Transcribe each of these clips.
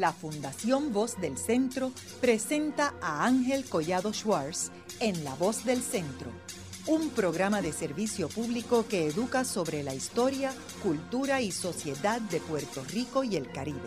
la Fundación Voz del Centro presenta a Ángel Collado Schwartz en La Voz del Centro, un programa de servicio público que educa sobre la historia, cultura y sociedad de Puerto Rico y el Caribe.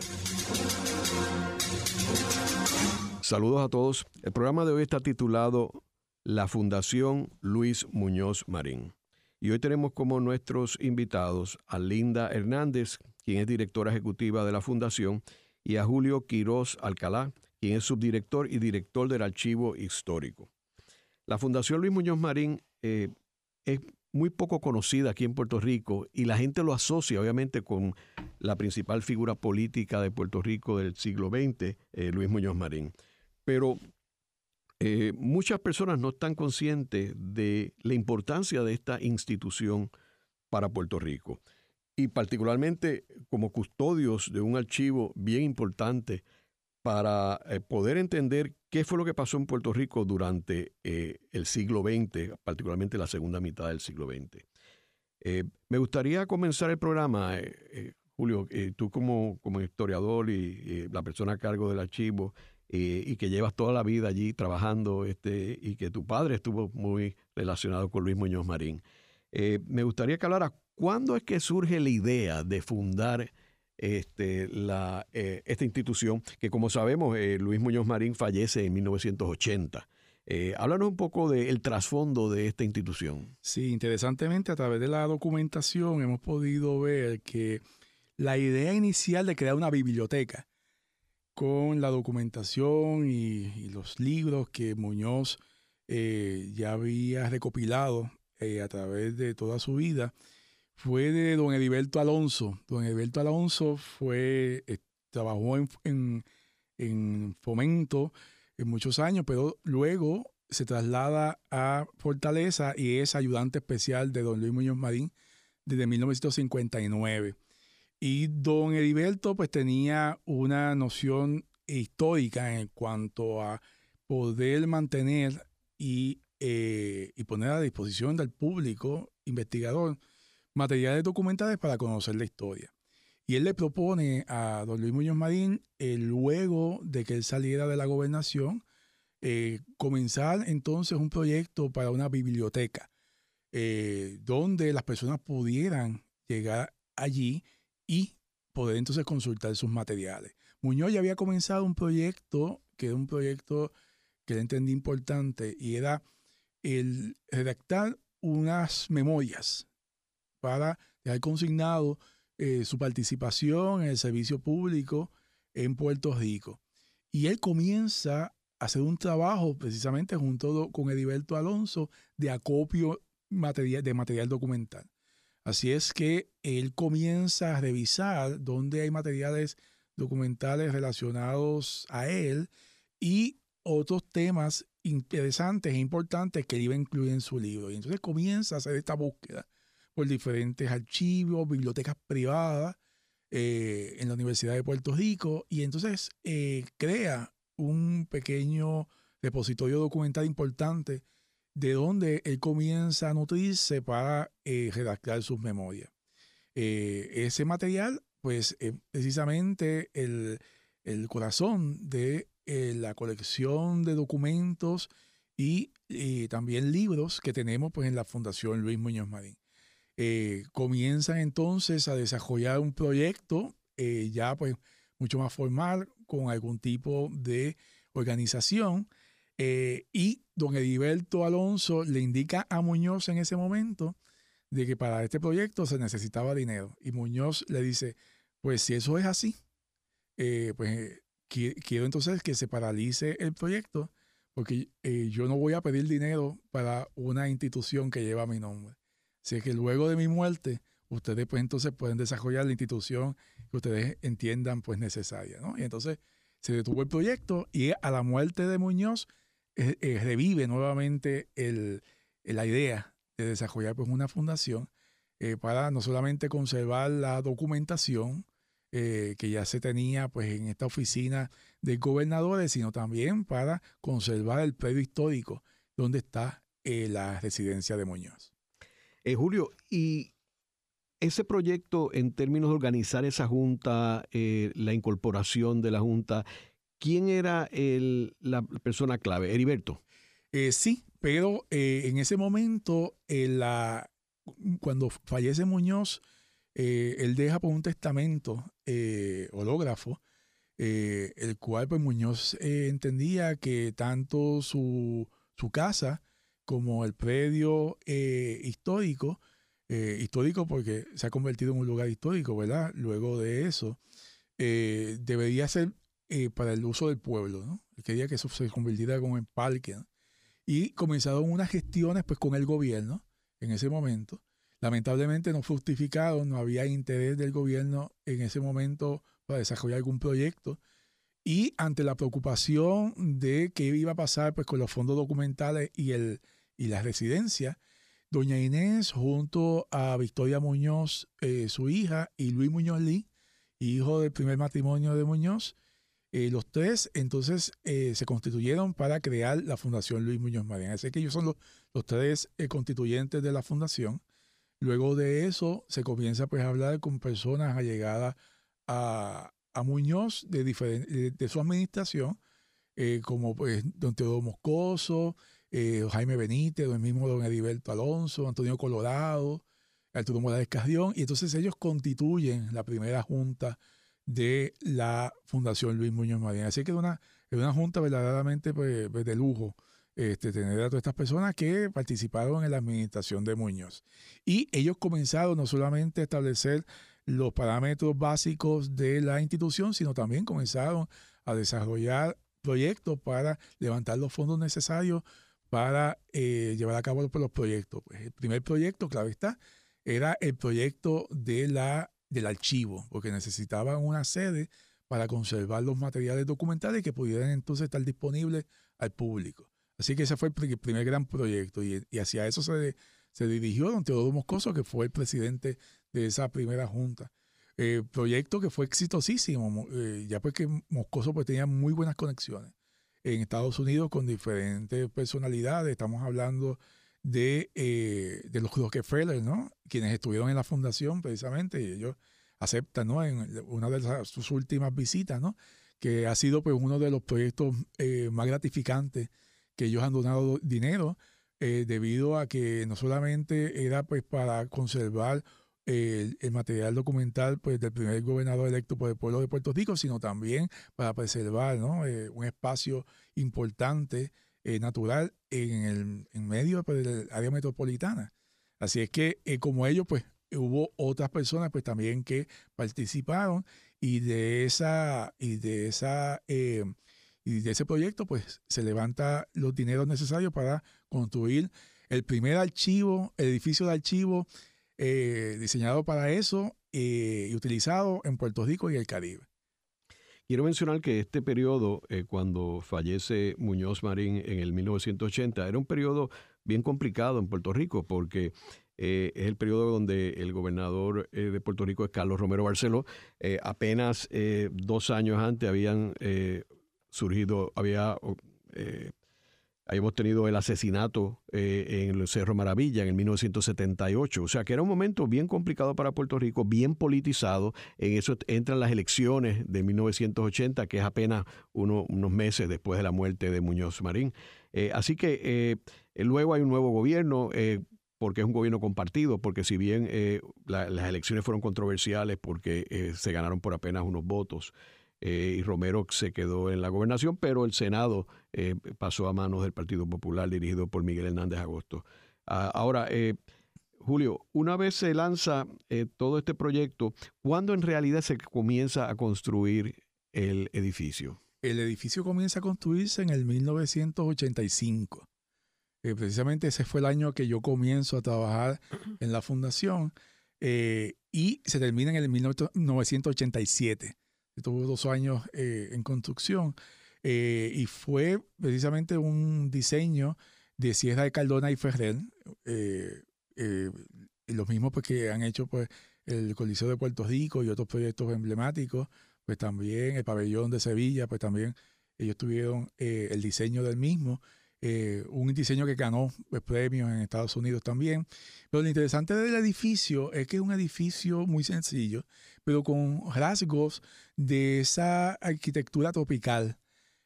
Saludos a todos. El programa de hoy está titulado La Fundación Luis Muñoz Marín. Y hoy tenemos como nuestros invitados a Linda Hernández, quien es directora ejecutiva de la Fundación, y a Julio Quirós Alcalá, quien es subdirector y director del Archivo Histórico. La Fundación Luis Muñoz Marín eh, es muy poco conocida aquí en Puerto Rico y la gente lo asocia obviamente con la principal figura política de Puerto Rico del siglo XX, eh, Luis Muñoz Marín. Pero eh, muchas personas no están conscientes de la importancia de esta institución para Puerto Rico y particularmente como custodios de un archivo bien importante para eh, poder entender qué fue lo que pasó en Puerto Rico durante eh, el siglo XX, particularmente la segunda mitad del siglo XX. me gustaría comenzar el programa, Julio, tú como, como historiador y la persona a cargo del archivo, y que llevas toda la vida allí trabajando este, y que tu padre estuvo muy relacionado con Luis Muñoz Marín. Eh, me gustaría que hablara, ¿cuándo es que surge la idea de fundar este, la, eh, esta institución? Que como sabemos, eh, Luis Muñoz Marín fallece en 1980. háblanos un poco del trasfondo de esta institución. Sí, interesantemente a través de la documentación hemos podido ver que la idea inicial de crear una biblioteca con la documentación y, los libros que Muñoz eh, ya había recopilado eh, a través de toda su vida, fue de don Heriberto Alonso. Don Heriberto Alonso fue, eh, trabajó en, en, fomento en muchos años, pero luego se traslada a Fortaleza y es ayudante especial de don Luis Muñoz Marín desde 1959. Y don Heriberto pues tenía una noción histórica en cuanto a poder mantener y, eh, y poner a disposición del público investigador materiales documentales para conocer la historia. Y él le propone a don Luis Muñoz Marín, eh, luego de que él saliera de la gobernación, eh, comenzar entonces un proyecto para una biblioteca, donde las personas pudieran llegar allí y poder entonces consultar sus materiales. Muñoz ya había comenzado un proyecto, que era un proyecto que le entendí importante, y era el redactar unas memorias para dejar consignado eh, su participación en el servicio público en Puerto Rico. Y él comienza a hacer un trabajo precisamente junto con Ediberto Alonso de acopio de material documental. Así es que él comienza a revisar dónde hay materiales documentales relacionados a él y otros temas interesantes e importantes que él iba a incluir en su libro. Y entonces comienza a hacer esta búsqueda por diferentes archivos, bibliotecas privadas eh, en la Universidad de Puerto Rico y entonces eh, crea un pequeño repositorio documental importante de donde él comienza a nutrirse para eh, redactar sus memorias. Ese material, pues, es precisamente el, corazón de la colección de documentos y, también libros que tenemos pues, en la Fundación Luis Muñoz Marín. Comienzan entonces a desarrollar un proyecto ya pues mucho más formal con algún tipo de organización eh, y don Ediberto Alonso le indica a Muñoz en ese momento de que para este proyecto se necesitaba dinero. Y Muñoz le dice, pues si eso es así, eh, pues quiero entonces que se paralice el proyecto porque eh, yo no voy a pedir dinero para una institución que lleva mi nombre. Así que luego de mi muerte, ustedes pues entonces pueden desarrollar la institución que ustedes entiendan pues necesaria, ¿no? Y entonces se detuvo el proyecto y a la muerte de Muñoz eh, eh, revive nuevamente la idea de desarrollar pues, una fundación eh, para no solamente conservar la documentación que ya se tenía pues, en esta oficina de gobernadores, sino también para conservar el predio histórico donde está la residencia de Muñoz. Julio, y ese proyecto, en términos de organizar esa junta, eh, la incorporación de la junta, ¿quién era la persona clave? Heriberto. Eh, sí, pero eh, en ese momento, cuando fallece Muñoz, él deja por un testamento hológrafo, el cual pues Muñoz entendía que tanto su, su casa como el predio histórico, eh, histórico porque se ha convertido en un lugar histórico, ¿verdad? Luego de eso, eh, debería ser eh, para el uso del pueblo, ¿no? Quería que eso se convirtiera como en parque, Y comenzaron unas gestiones pues con el gobierno en ese momento. Lamentablemente no fructificaron, no había interés del gobierno en ese momento para desarrollar algún proyecto. Y ante la preocupación de qué iba a pasar pues, con los fondos documentales y, el, y las residencias, Doña Inés junto a Victoria Muñoz, eh, su hija, y Luis Muñoz Lee, hijo del primer matrimonio de Muñoz, eh, los tres entonces eh, se constituyeron para crear la Fundación Luis Muñoz Marín. Así que ellos son los, los tres constituyentes de la fundación. Luego de eso se comienza pues a hablar con personas allegadas a, a Muñoz de, de, su administración, como pues don Teodoro Moscoso, eh, Jaime Benítez, el mismo don Heriberto Alonso, Antonio Colorado, Arturo Morales Casdión, y entonces ellos constituyen la primera junta de la Fundación Luis Muñoz Marín. Así que es una, una junta verdaderamente pues, pues, de lujo este, tener a todas estas personas que participaron en la administración de Muñoz. Y ellos comenzaron no solamente a establecer los parámetros básicos de la institución, sino también comenzaron a desarrollar proyectos para levantar los fondos necesarios para eh, llevar a cabo los, proyectos. Pues el primer proyecto, claro está, era el proyecto de la, del archivo, porque necesitaban una sede para conservar los materiales documentales que pudieran entonces estar disponibles al público. Así que ese fue el primer gran proyecto y, hacia eso se, se, dirigió don Teodoro Moscoso, que fue el presidente de esa primera junta. Eh, proyecto que fue exitosísimo, eh, ya pues que Moscoso pues tenía muy buenas conexiones en Estados Unidos con diferentes personalidades. Estamos hablando de, eh, de los Rockefeller, ¿no? Quienes estuvieron en la fundación precisamente y ellos aceptan, ¿no? En una de sus últimas visitas, ¿no? Que ha sido pues uno de los proyectos eh, más gratificantes que ellos han donado dinero eh, debido a que no solamente era pues para conservar el, material documental pues, del primer gobernador electo por el pueblo de Puerto Rico, sino también para preservar eh, un espacio importante, eh, natural, en el en medio pues, del área metropolitana. Así es que eh, como ellos, pues hubo otras personas pues también que participaron y de esa y de esa y de ese proyecto pues se levanta los dineros necesarios para construir el primer archivo, el edificio de archivo eh, diseñado para eso eh, y utilizado en Puerto Rico y el Caribe. Quiero mencionar que este periodo, eh, cuando fallece Muñoz Marín en el 1980, era un periodo bien complicado en Puerto Rico porque es el periodo donde el gobernador de Puerto Rico es Carlos Romero Barceló. apenas dos años antes habían surgido, había Habíamos tenido el asesinato eh, en el Cerro Maravilla en el 1978. O sea que era un momento bien complicado para Puerto Rico, bien politizado. En eso entran las elecciones de 1980, que es apenas unos meses después de la muerte de Muñoz Marín. Eh, así que eh, luego hay un nuevo gobierno porque es un gobierno compartido, porque si bien las elecciones fueron controversiales porque se ganaron por apenas unos votos, eh, y Romero se quedó en la gobernación, pero el Senado eh, pasó a manos del Partido Popular dirigido por Miguel Hernández Agosto. Ah, ahora, eh, Julio, una vez se lanza todo este proyecto, ¿cuándo en realidad se comienza a construir el edificio? El edificio comienza a construirse en el 1985. precisamente ese fue el año que yo comienzo a trabajar en la fundación y se termina en el 1987 tuvo dos años eh, en construcción eh, y fue precisamente un diseño de Sierra de Cardona y Ferrer, eh, los mismos pues, que han hecho pues, el Coliseo de Puerto Rico y otros proyectos emblemáticos, pues también el pabellón de Sevilla, pues también ellos tuvieron el diseño del mismo. Eh, un diseño que ganó pues, premios en Estados Unidos también. Pero lo interesante del edificio es que es un edificio muy sencillo, pero con rasgos de esa arquitectura tropical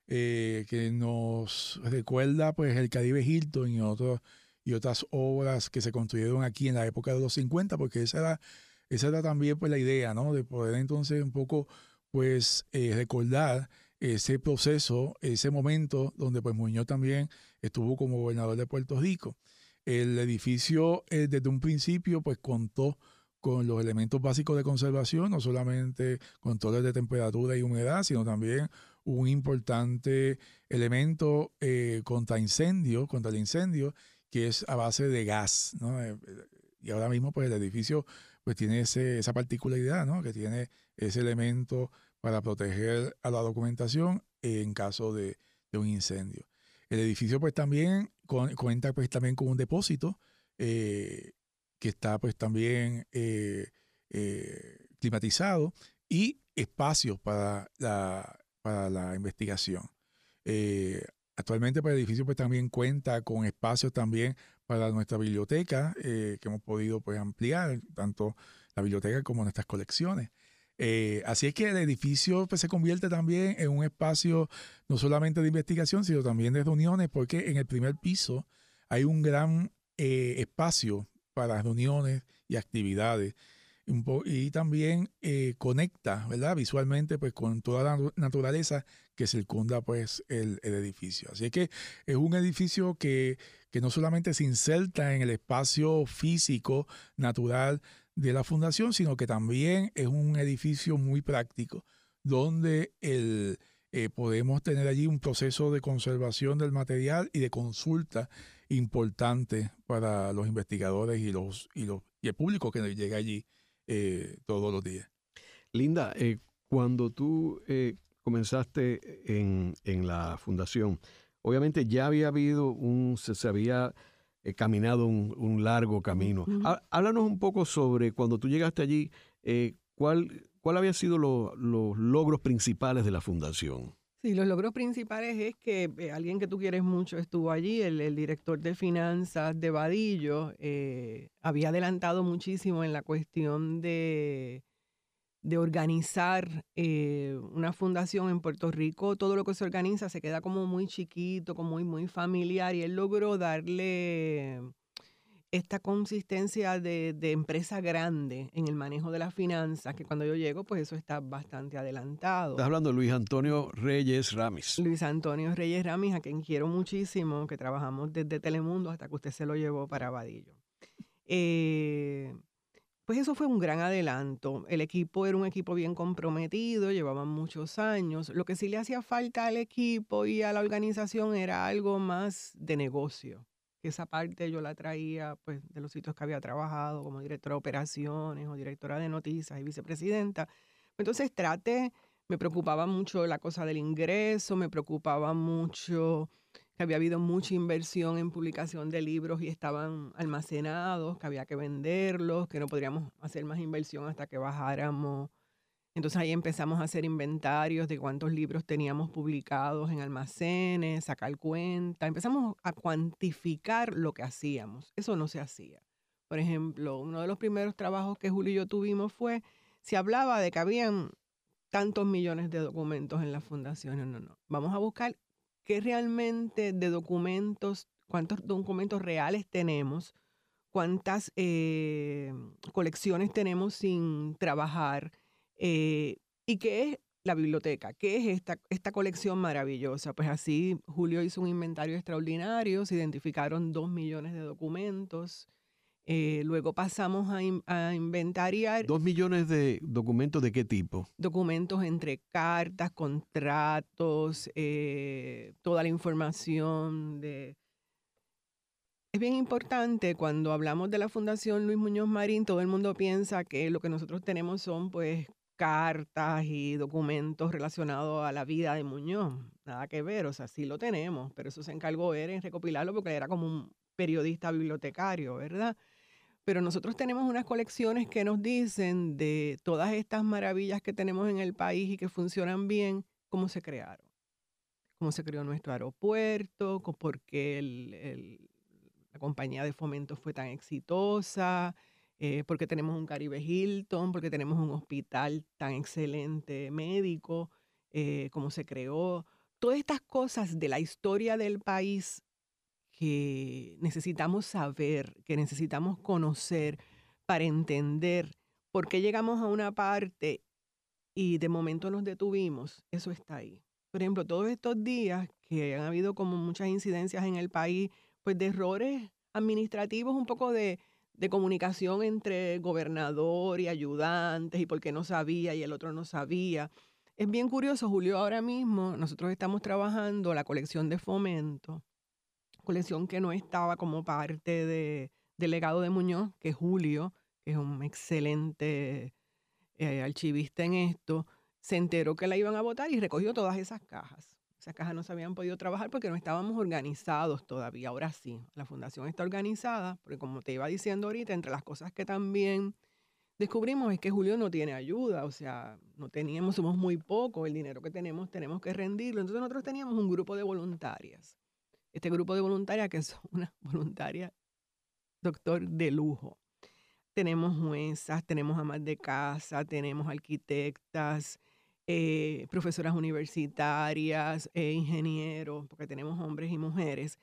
eh, que nos recuerda pues el Caribe Hilton y, otros, y otras obras que se construyeron aquí en la época de los 50, porque esa era, esa era también pues la idea, ¿no? De poder entonces un poco pues eh, recordar ese proceso, ese momento donde pues Muñoz también estuvo como gobernador de Puerto Rico. El edificio eh, desde un principio pues contó con los elementos básicos de conservación, no solamente controles de temperatura y humedad, sino también un importante elemento eh, contra incendio, contra el incendio, que es a base de gas. Eh, y ahora mismo pues el edificio pues tiene ese, esa particularidad, ¿no? que tiene ese elemento para proteger a la documentación en caso de, un incendio. El edificio pues también cuenta pues también con un depósito eh, que está pues también eh, eh, climatizado y espacios para la, para la investigación. actualmente pues, el edificio pues también cuenta con espacios también para nuestra biblioteca que hemos podido pues ampliar, tanto la biblioteca como nuestras colecciones. Eh, así es que el edificio pues, se convierte también en un espacio no solamente de investigación, sino también de reuniones, porque en el primer piso hay un gran eh, espacio para reuniones y actividades. y también eh, conecta, ¿verdad? Visualmente, pues, con toda la naturaleza que circunda, pues, el, edificio. Así es que es un edificio que, que no solamente se inserta en el espacio físico, natural de la fundación, sino que también es un edificio muy práctico donde el, eh, podemos tener allí un proceso de conservación del material y de consulta importante para los investigadores y, los, y, los, y el público que llega allí eh, todos los días. Linda, eh, cuando tú comenzaste en, en, la fundación, obviamente ya había habido un, se había He caminado un, largo camino. Háblanos un poco sobre cuando tú llegaste allí, eh, ¿cuál, ¿cuál habían sido los logros principales de la fundación? Sí, los logros principales es que eh, alguien que tú quieres mucho estuvo allí, el, director de finanzas de Vadillo, eh, había adelantado muchísimo en la cuestión de de organizar eh, una fundación en Puerto Rico, todo lo que se organiza se queda como muy chiquito, como muy, muy familiar y él logró darle esta consistencia de, empresa grande en el manejo de las finanzas, que cuando yo llego, pues eso está bastante adelantado. Estás hablando de Luis Antonio Reyes Ramis. Luis Antonio Reyes Ramis, a quien quiero muchísimo, que trabajamos desde Telemundo hasta que usted se lo llevó para Vadillo. Eh, pues eso fue un gran adelanto. El equipo era un equipo bien comprometido, llevaban muchos años. Lo que sí le hacía falta al equipo y a la organización era algo más de negocio. Esa parte yo la traía pues, de los sitios que había trabajado como directora de operaciones o directora de noticias y vicepresidenta. Entonces traté, me preocupaba mucho la cosa del ingreso, me preocupaba mucho que había habido mucha inversión en publicación de libros y estaban almacenados, que había que venderlos, que no podríamos hacer más inversión hasta que bajáramos. Entonces ahí empezamos a hacer inventarios de cuántos libros teníamos publicados en almacenes, sacar cuenta, empezamos a cuantificar lo que hacíamos. Eso no se hacía. Por ejemplo, uno de los primeros trabajos que Julio y yo tuvimos fue, se hablaba de que habían tantos millones de documentos en la fundación. No, no, no. Vamos a buscar qué realmente de documentos, cuántos documentos reales tenemos, cuántas eh, colecciones tenemos sin trabajar eh, y qué es la biblioteca, qué es esta, esta colección maravillosa. Pues así Julio hizo un inventario extraordinario, se identificaron dos millones de documentos. Eh, luego pasamos a, inventariar. ¿Dos millones de documentos de qué tipo? Documentos entre cartas, contratos, eh, toda la información de... Es bien importante cuando hablamos de la Fundación Luis Muñoz Marín, todo el mundo piensa que lo que nosotros tenemos son pues cartas y documentos relacionados a la vida de Muñoz. Nada que ver, o sea, sí lo tenemos, pero eso se encargó él en recopilarlo porque era como un periodista bibliotecario, ¿verdad? Pero nosotros tenemos unas colecciones que nos dicen de todas estas maravillas que tenemos en el país y que funcionan bien, cómo se crearon, cómo se creó nuestro aeropuerto, por qué la compañía de fomento fue tan exitosa, eh, porque tenemos un Caribe Hilton, porque tenemos un hospital tan excelente médico, eh, cómo se creó. Todas estas cosas de la historia del país que necesitamos saber, que necesitamos conocer para entender por qué llegamos a una parte y de momento nos detuvimos, eso está ahí. Por ejemplo, todos estos días que han habido como muchas incidencias en el país, pues de errores administrativos, un poco de, de comunicación entre gobernador y ayudantes y porque no sabía y el otro no sabía. Es bien curioso, Julio, ahora mismo nosotros estamos trabajando la colección de fomento, colección que no estaba como parte de, del legado de Muñoz, que es Julio, que es un excelente eh, archivista en esto, se enteró que la iban a votar y recogió todas esas cajas. Esas cajas no se habían podido trabajar porque no estábamos organizados todavía. Ahora sí, la fundación está organizada, porque como te iba diciendo ahorita, entre las cosas que también descubrimos es que Julio no tiene ayuda, o sea, no teníamos, somos muy poco, el dinero que tenemos tenemos que rendirlo. Entonces nosotros teníamos un grupo de voluntarias. Este grupo de voluntarias que son una voluntaria doctor de lujo. Tenemos juezas, tenemos amas de casa, tenemos arquitectas, eh, profesoras universitarias, eh, ingenieros, porque tenemos hombres y mujeres,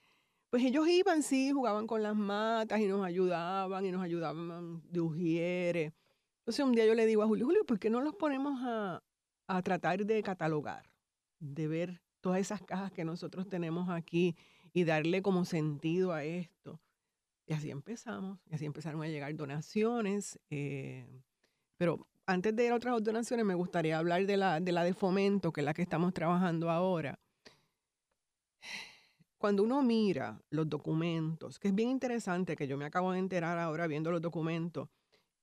pues ellos iban, sí, jugaban con las matas y nos ayudaban y nos ayudaban de ujieres. Entonces un día yo le digo a Julio, Julio, ¿por qué no los ponemos a, a tratar de catalogar, de ver todas esas cajas que nosotros tenemos aquí y darle como sentido a esto? Y así empezamos, y así empezaron a llegar donaciones, eh, pero antes de ir a otras donaciones, me gustaría hablar de la, de la de fomento, que es la que estamos trabajando ahora. Cuando uno mira los documentos, que es bien interesante, que yo me acabo de enterar ahora viendo los documentos,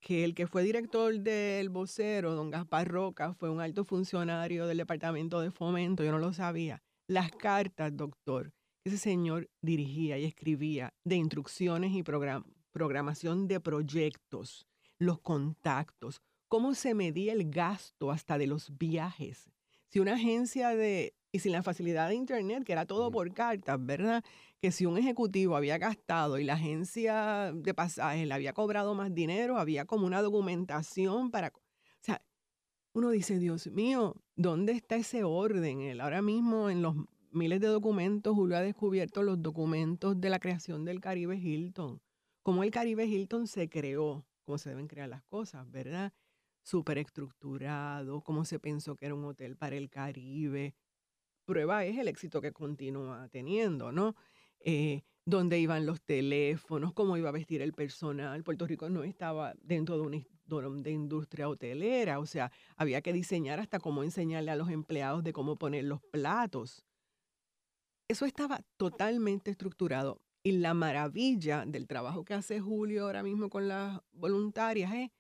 que el que fue director del vocero, don Gaspar Roca, fue un alto funcionario del Departamento de Fomento, yo no lo sabía. Las cartas, doctor, ese señor dirigía y escribía de instrucciones y programación de proyectos, los contactos, cómo se medía el gasto hasta de los viajes. Si una agencia de, y sin la facilidad de Internet, que era todo por cartas, ¿verdad? Que si un ejecutivo había gastado y la agencia de pasajes le había cobrado más dinero, había como una documentación para... O sea, uno dice, Dios mío, ¿dónde está ese orden? Él ahora mismo en los miles de documentos, Julio ha descubierto los documentos de la creación del Caribe Hilton, cómo el Caribe Hilton se creó, cómo se deben crear las cosas, ¿verdad? súper estructurado, cómo se pensó que era un hotel para el Caribe. Prueba es el éxito que continúa teniendo, ¿no? Eh, dónde iban los teléfonos, cómo iba a vestir el personal. Puerto Rico no estaba dentro de una de industria hotelera, o sea, había que diseñar hasta cómo enseñarle a los empleados de cómo poner los platos. Eso estaba totalmente estructurado. Y la maravilla del trabajo que hace Julio ahora mismo con las voluntarias es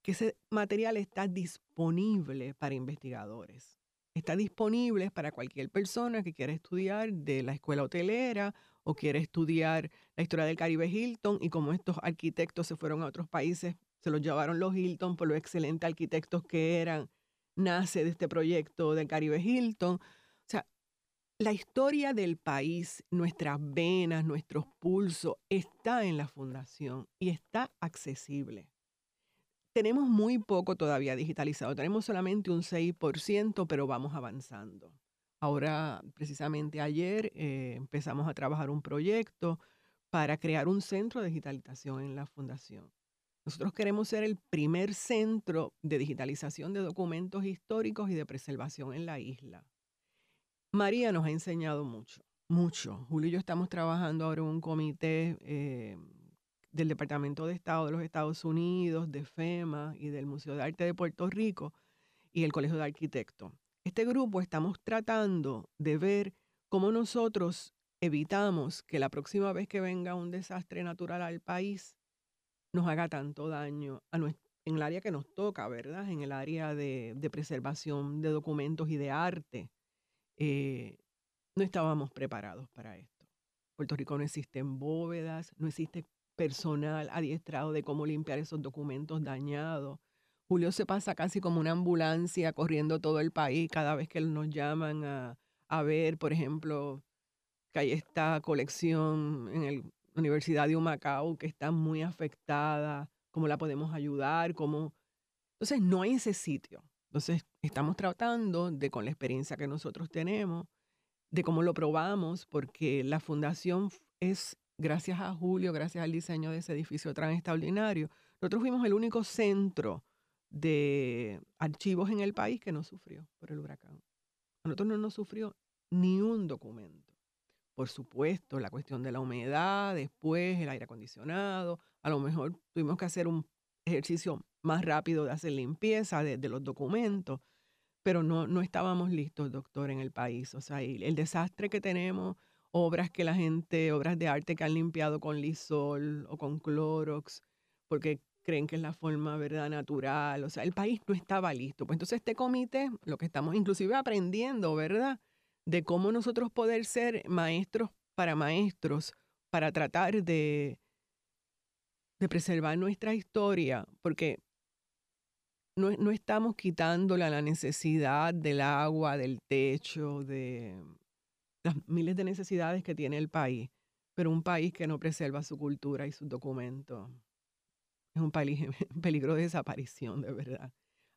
que ese material está disponible para investigadores. Está disponible para cualquier persona que quiera estudiar de la escuela hotelera o quiera estudiar la historia del Caribe Hilton y como estos arquitectos se fueron a otros países, se los llevaron los Hilton por los excelentes arquitectos que eran, nace de este proyecto del Caribe Hilton. O sea, la historia del país, nuestras venas, nuestros pulsos, está en la fundación y está accesible tenemos muy poco todavía digitalizado. Tenemos solamente un 6%, pero vamos avanzando. Ahora, precisamente ayer, eh, empezamos a trabajar un proyecto para crear un centro de digitalización en la fundación. Nosotros queremos ser el primer centro de digitalización de documentos históricos y de preservación en la isla. María nos ha enseñado mucho, mucho. Julio y yo estamos trabajando ahora en un comité eh, del Departamento de Estado de los Estados Unidos, de FEMA y del Museo de Arte de Puerto Rico y el Colegio de Arquitectos. Este grupo estamos tratando de ver cómo nosotros evitamos que la próxima vez que venga un desastre natural al país nos haga tanto daño en el área que nos toca, ¿verdad? En el área de, preservación de documentos y de arte. Eh, no estábamos preparados para esto. Puerto Rico no existen bóvedas, no existe personal adiestrado de cómo limpiar esos documentos dañados. Julio se pasa casi como una ambulancia corriendo todo el país cada vez que nos llaman a, a ver, por ejemplo, que hay esta colección en la Universidad de Humacao que está muy afectada, cómo la podemos ayudar, cómo... Entonces, no hay ese sitio. Entonces, estamos tratando de, con la experiencia que nosotros tenemos, de cómo lo probamos, porque la fundación es, gracias a Julio, gracias al diseño de ese edificio tan extraordinario, nosotros fuimos el único centro de archivos en el país que no sufrió por el huracán. A nosotros no nos sufrió ni un documento. Por supuesto, la cuestión de la humedad, después el aire acondicionado, a lo mejor tuvimos que hacer un ejercicio más rápido de hacer limpieza de, los documentos, pero no, no estábamos listos, doctor, en el país. O sea, el desastre que tenemos, obras que la gente, obras de arte que han limpiado con lisol o con clorox, porque creen que es la forma, ¿verdad?, natural. O sea, el país no estaba listo. Pues entonces este comité, lo que estamos inclusive aprendiendo, ¿verdad?, de cómo nosotros poder ser maestros para maestros, para tratar de, de preservar nuestra historia, porque no, no estamos quitándole a la necesidad del agua, del techo, de las miles de necesidades que tiene el país, pero un país que no preserva su cultura y sus documentos es un peligro de desaparición, de verdad.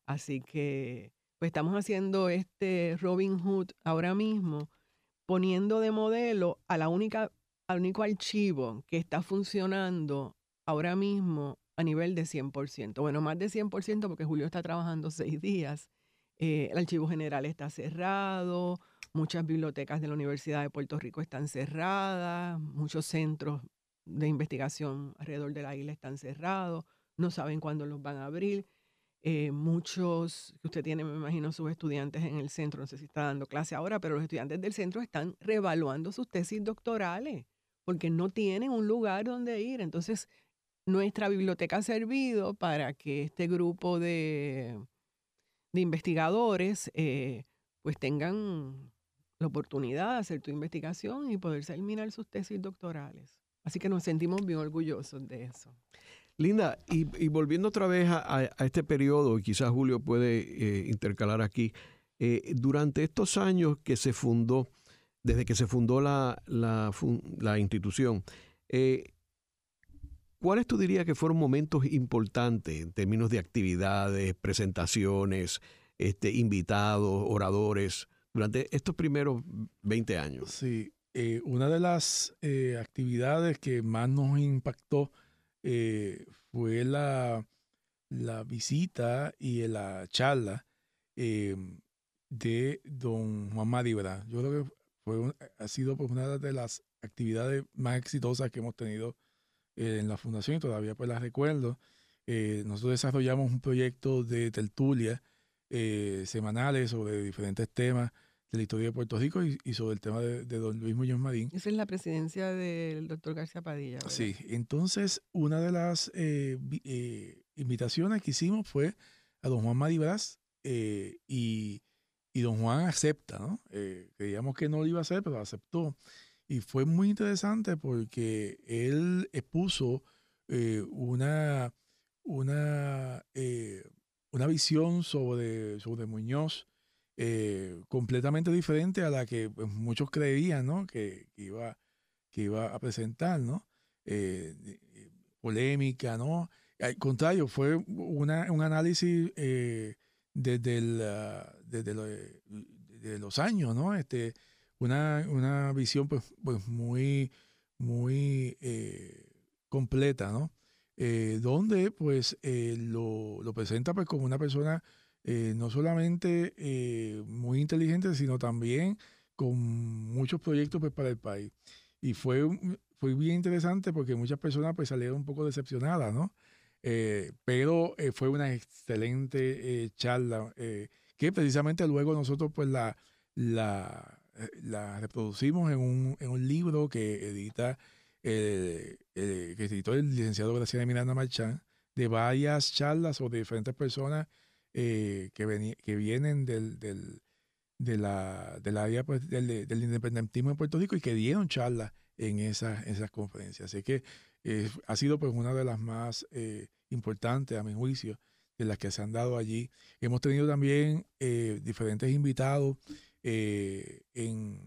Así que, pues estamos haciendo este Robin Hood ahora mismo, poniendo de modelo a la única, al único archivo que está funcionando ahora mismo a nivel de 100%. Bueno, más de 100% porque Julio está trabajando seis días. Eh, el archivo general está cerrado, muchas bibliotecas de la Universidad de Puerto Rico están cerradas, muchos centros de investigación alrededor de la isla están cerrados, no saben cuándo los van a abrir. Eh, muchos, que usted tiene, me imagino, sus estudiantes en el centro, no sé si está dando clase ahora, pero los estudiantes del centro están reevaluando sus tesis doctorales porque no tienen un lugar donde ir. Entonces, nuestra biblioteca ha servido para que este grupo de, de investigadores eh, pues tengan la oportunidad de hacer tu investigación y poder terminar sus tesis doctorales. Así que nos sentimos bien orgullosos de eso. Linda, y, volviendo otra vez a, este periodo, y quizás Julio puede eh, intercalar aquí, eh, durante estos años que se fundó, desde que se fundó la, la, institución, eh, ¿cuáles tú dirías que fueron momentos importantes en términos de actividades, presentaciones, este, invitados, oradores, durante estos primeros 20 años? Sí, eh, una de las eh, actividades que más nos impactó eh, fue la, la, visita y la charla de don Juan Madibra. Yo creo que fue, ha sido pues, una de las actividades más exitosas que hemos tenido en la fundación y todavía pues las recuerdo. nosotros desarrollamos un proyecto de tertulia semanales sobre diferentes temas de la historia de Puerto Rico y, sobre el tema de, don Luis Muñoz Marín. Esa es la presidencia del doctor García Padilla. Sí, entonces una de las eh, eh, invitaciones que hicimos fue a don Juan Madibras eh, y, y, don Juan acepta, ¿no? creíamos que no lo iba a hacer, pero aceptó. Y fue muy interesante porque él expuso una, una, una visión sobre, sobre Muñoz eh, completamente diferente a la que pues, muchos creían, ¿no? Que, iba, que iba a presentar, ¿no? Eh, eh, polémica, ¿no? Al contrario, fue una, un análisis desde, desde, los años, ¿no? Este, una, una visión pues, pues muy, muy completa, ¿no? donde pues lo, lo, presenta pues como una persona eh, no solamente eh, muy inteligente, sino también con muchos proyectos pues, para el país. Y fue, fue bien interesante porque muchas personas pues, salieron un poco decepcionadas, ¿no? Eh, pero fue una excelente charla que precisamente luego nosotros pues la, la, la reproducimos en un, en un libro que edita que editó el licenciado Graciela Miranda Marchán de varias charlas o de diferentes personas eh, que, que vienen del, del, de la, del área pues, del, del, independentismo en Puerto Rico y que dieron charlas en esas, esas conferencias. Así que eh, ha sido pues una de las más eh, importantes, a mi juicio, de las que se han dado allí. Hemos tenido también diferentes invitados en,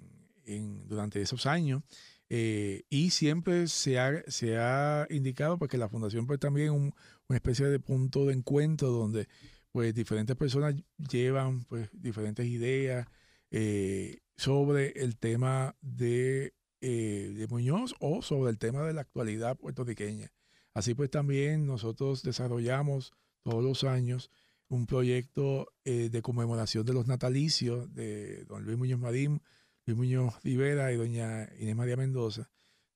durante esos años. y siempre se ha, se ha indicado pues, que la fundación pues también es una especie de punto de encuentro donde pues diferentes personas llevan pues diferentes ideas sobre el tema de, de Muñoz o sobre el tema de la actualidad puertorriqueña. Así pues también nosotros desarrollamos todos los años un proyecto eh, de conmemoración de los natalicios de don Luis Muñoz Marín, Luis Muñoz Rivera y doña Inés María Mendoza,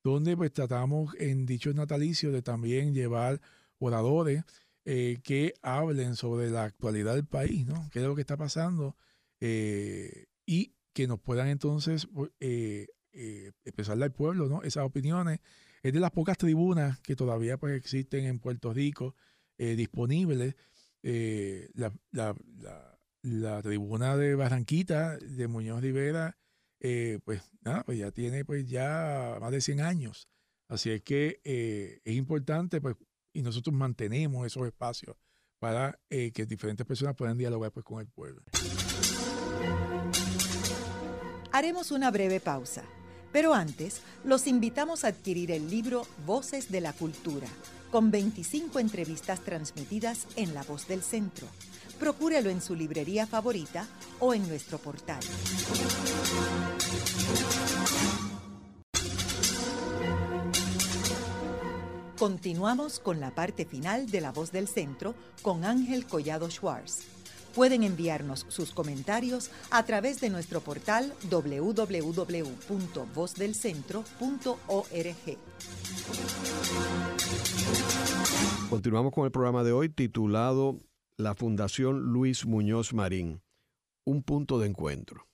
donde pues tratamos en dichos natalicios de también llevar oradores eh, que hablen sobre la actualidad del país, ¿no? qué es lo que está pasando eh, y que nos puedan entonces expresarle al pueblo ¿no? esas opiniones es de las pocas tribunas que todavía pues, existen en Puerto Rico eh, disponibles. Eh, la, tribuna de Barranquita de Muñoz Rivera, eh, pues nada, pues ya tiene pues ya más de 100 años. Así es que es importante, pues, y nosotros mantenemos esos espacios para que diferentes personas puedan dialogar pues, con el pueblo. Haremos una breve pausa. Pero antes, los invitamos a adquirir el libro Voces de la Cultura, con 25 entrevistas transmitidas en La Voz del Centro. Procúrelo en su librería favorita o en nuestro portal. Continuamos con la parte final de La Voz del Centro con Ángel Collado Schwartz. Pueden enviarnos sus comentarios a través de nuestro portal www.vozdelcentro.org. Continuamos con el programa de hoy titulado La Fundación Luis Muñoz Marín, un punto de encuentro.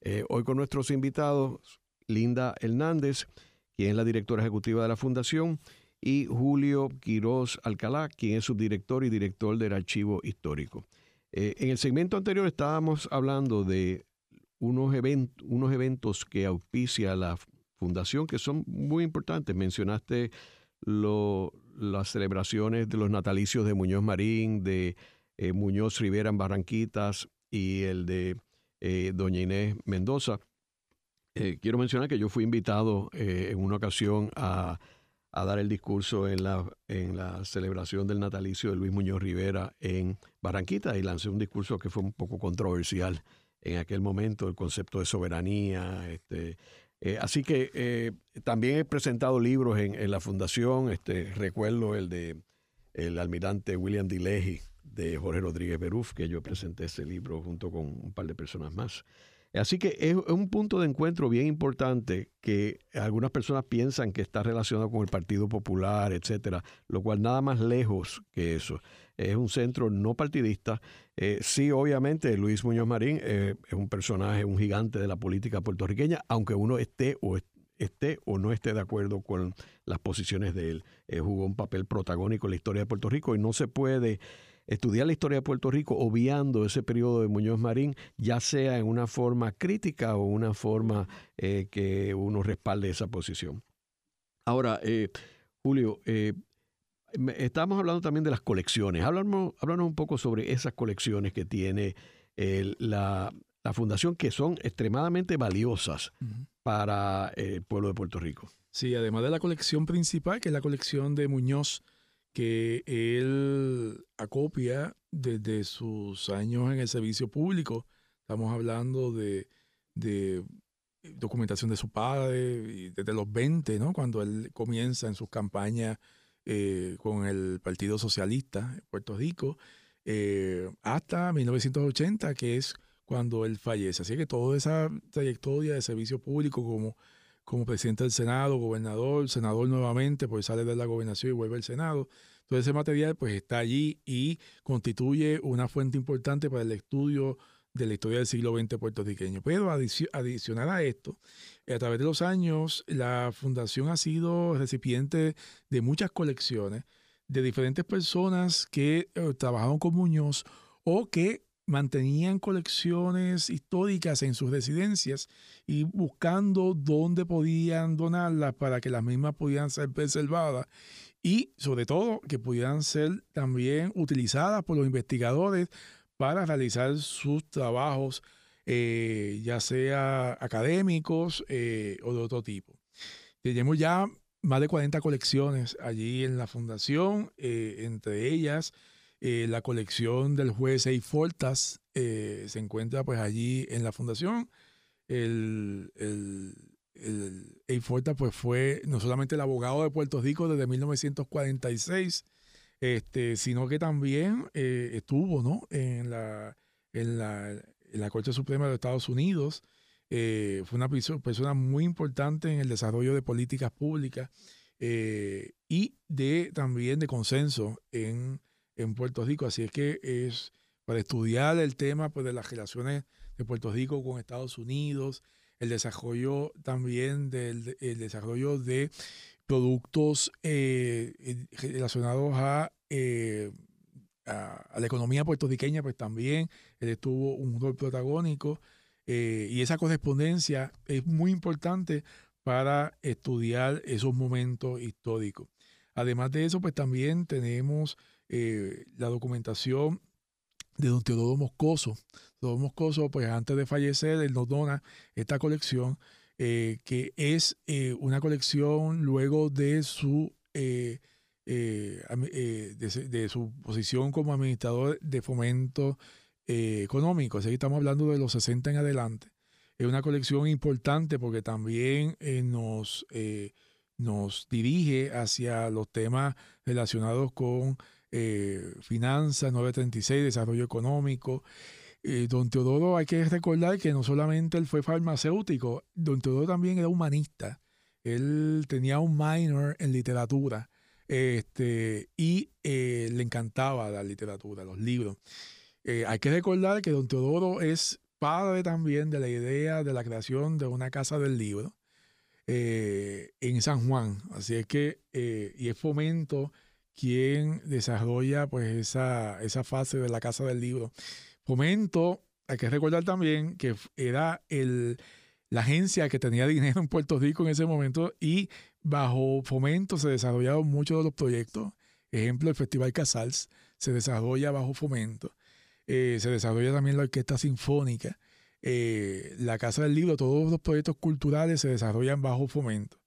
Eh, hoy con nuestros invitados, Linda Hernández, quien es la directora ejecutiva de la Fundación, y Julio Quirós Alcalá, quien es subdirector y director del Archivo Histórico. Eh, en el segmento anterior estábamos hablando de unos, unos eventos que auspicia la fundación que son muy importantes. Mencionaste las celebraciones de los natalicios de Muñoz Marín, de eh, Muñoz Rivera en Barranquitas y el de eh, Doña Inés Mendoza. quiero mencionar que yo fui invitado en una ocasión a a dar el discurso en la, en la celebración del natalicio de Luis Muñoz Rivera en Barranquita y lancé un discurso que fue un poco controversial en aquel momento, el concepto de soberanía. Este, eh, así que eh, también he presentado libros en, la fundación, este, recuerdo el de el almirante William D. de Jorge Rodríguez Beruf, que yo presenté ese libro junto con un par de personas más. Así que es, un punto de encuentro bien importante que algunas personas piensan que está relacionado con el Partido Popular, etcétera, lo cual nada más lejos que eso. Es un centro no partidista. Eh, sí, obviamente, Luis Muñoz Marín eh, es un personaje, un gigante de la política puertorriqueña, aunque uno esté o esté o no esté de acuerdo con las posiciones de él. Eh, jugó un papel protagónico en la historia de Puerto Rico y no se puede estudiar la historia de Puerto Rico obviando ese periodo de Muñoz Marín, ya sea en una forma crítica o una forma eh, que uno respalde esa posición. Ahora, eh, Julio, eh, estamos hablando también de las colecciones. Háblanos, un poco sobre esas colecciones que tiene la, fundación, que son extremadamente valiosas para el pueblo de Puerto Rico. Sí, además de la colección principal, que es la colección de Muñoz que él acopia desde sus años en el servicio público. Estamos hablando de, documentación de su padre, desde los 20, ¿no? cuando él comienza en sus campañas eh, con el Partido Socialista en Puerto Rico, eh, hasta 1980, que es cuando él fallece. Así que toda esa trayectoria de servicio público como como presidente del Senado, gobernador, senador nuevamente, pues sale de la gobernación y vuelve al Senado. Todo ese material pues está allí y constituye una fuente importante para el estudio de la historia del siglo XX puertorriqueño. Pero adicional a esto, a través de los años, la fundación ha sido recipiente de muchas colecciones de diferentes personas que eh, trabajaron con Muñoz o que mantenían colecciones históricas en sus residencias y buscando dónde podían donarlas para que las mismas pudieran ser preservadas y sobre todo que pudieran ser también utilizadas por los investigadores para realizar sus trabajos ya sea académicos o de otro tipo. Tenemos ya más de 40 colecciones allí en la fundación, entre ellas la colección del juez Eif Fortas se encuentra pues allí en la fundación. El, el, el pues fue no solamente el abogado de Puerto Rico desde 1946, este, sino que también eh, estuvo ¿no? en, la, en, la, en la Corte Suprema de Estados Unidos. Eh, fue una persona muy importante en el desarrollo de políticas públicas eh, y de también de consenso en, en, Puerto Rico. Así es que es para estudiar el tema pues, de las relaciones de Puerto Rico con Estados Unidos, el desarrollo también del el desarrollo de productos eh, relacionados eh, a, a, la economía puertorriqueña, pues también él tuvo un rol protagónico eh, y esa correspondencia es muy importante para estudiar esos momentos históricos. Además de eso, pues también tenemos la documentación de don Teodoro Moscoso. Teodoro Moscoso, pues antes de fallecer, él nos dona esta colección, eh, que es eh, una colección luego de su, eh, de, su posición como administrador de fomento económico. Así que estamos hablando de los 60 en adelante. Es una colección importante porque también nos, nos dirige hacia los temas relacionados con eh, Finanzas, 936, Desarrollo Económico. Eh, don Teodoro, hay que recordar que no solamente él fue farmacéutico, don Teodoro también era humanista. Él tenía un minor en literatura este, y eh, le encantaba la literatura, los libros. Eh, hay que recordar que don Teodoro es padre también de la idea de la creación de una casa del libro en San Juan. Así es que, y es fomento quien desarrolla pues esa, esa fase de la Casa del Libro. Fomento, hay que recordar también que era el, la agencia que tenía dinero en Puerto Rico en ese momento y bajo Fomento se desarrollaron muchos de los proyectos. Ejemplo, el Festival Casals se desarrolla bajo Fomento. Eh, se desarrolla también la Orquesta Sinfónica. Eh, la Casa del Libro, todos los proyectos culturales se desarrollan bajo Fomento.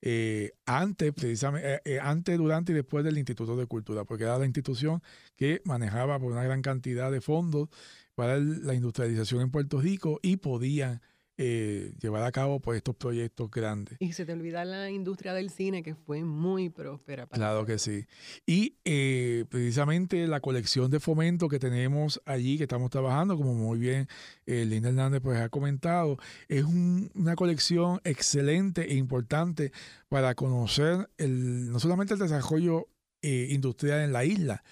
Eh, antes, precisamente, eh, eh, antes, durante y después del Instituto de Cultura, porque era la institución que manejaba por una gran cantidad de fondos para la industrialización en Puerto Rico y podían eh, llevar a cabo pues, estos proyectos grandes. Y se te olvida la industria del cine que fue muy próspera. claro que sí. Y eh, precisamente la colección de fomento que tenemos allí, que estamos trabajando, como muy bien eh, Linda Hernández pues, ha comentado, es una colección excelente e importante para conocer el, no solamente el desarrollo industrial en la isla,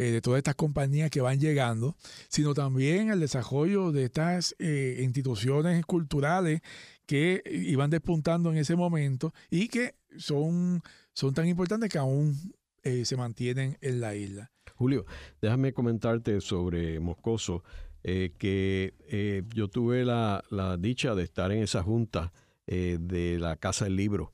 eh, de todas estas compañías que van llegando, sino también el desarrollo de estas eh, instituciones culturales que iban despuntando en ese momento y que son, son tan importantes que aún eh, se mantienen en la isla. Julio, déjame comentarte sobre Moscoso, que yo tuve la, la, dicha de estar en esa junta de la Casa del Libro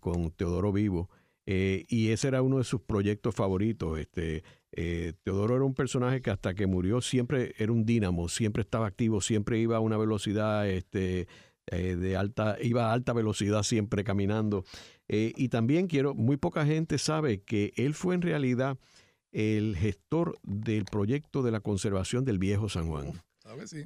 con Teodoro Vivo. y ese era uno de sus proyectos favoritos. Este, eh, Teodoro era un personaje que hasta que murió siempre era un dínamo, siempre estaba activo, siempre iba a una velocidad este, eh, de alta, iba a alta velocidad siempre caminando. Eh, y también quiero, muy poca gente sabe que él fue en realidad el gestor del proyecto de la conservación del viejo San Juan.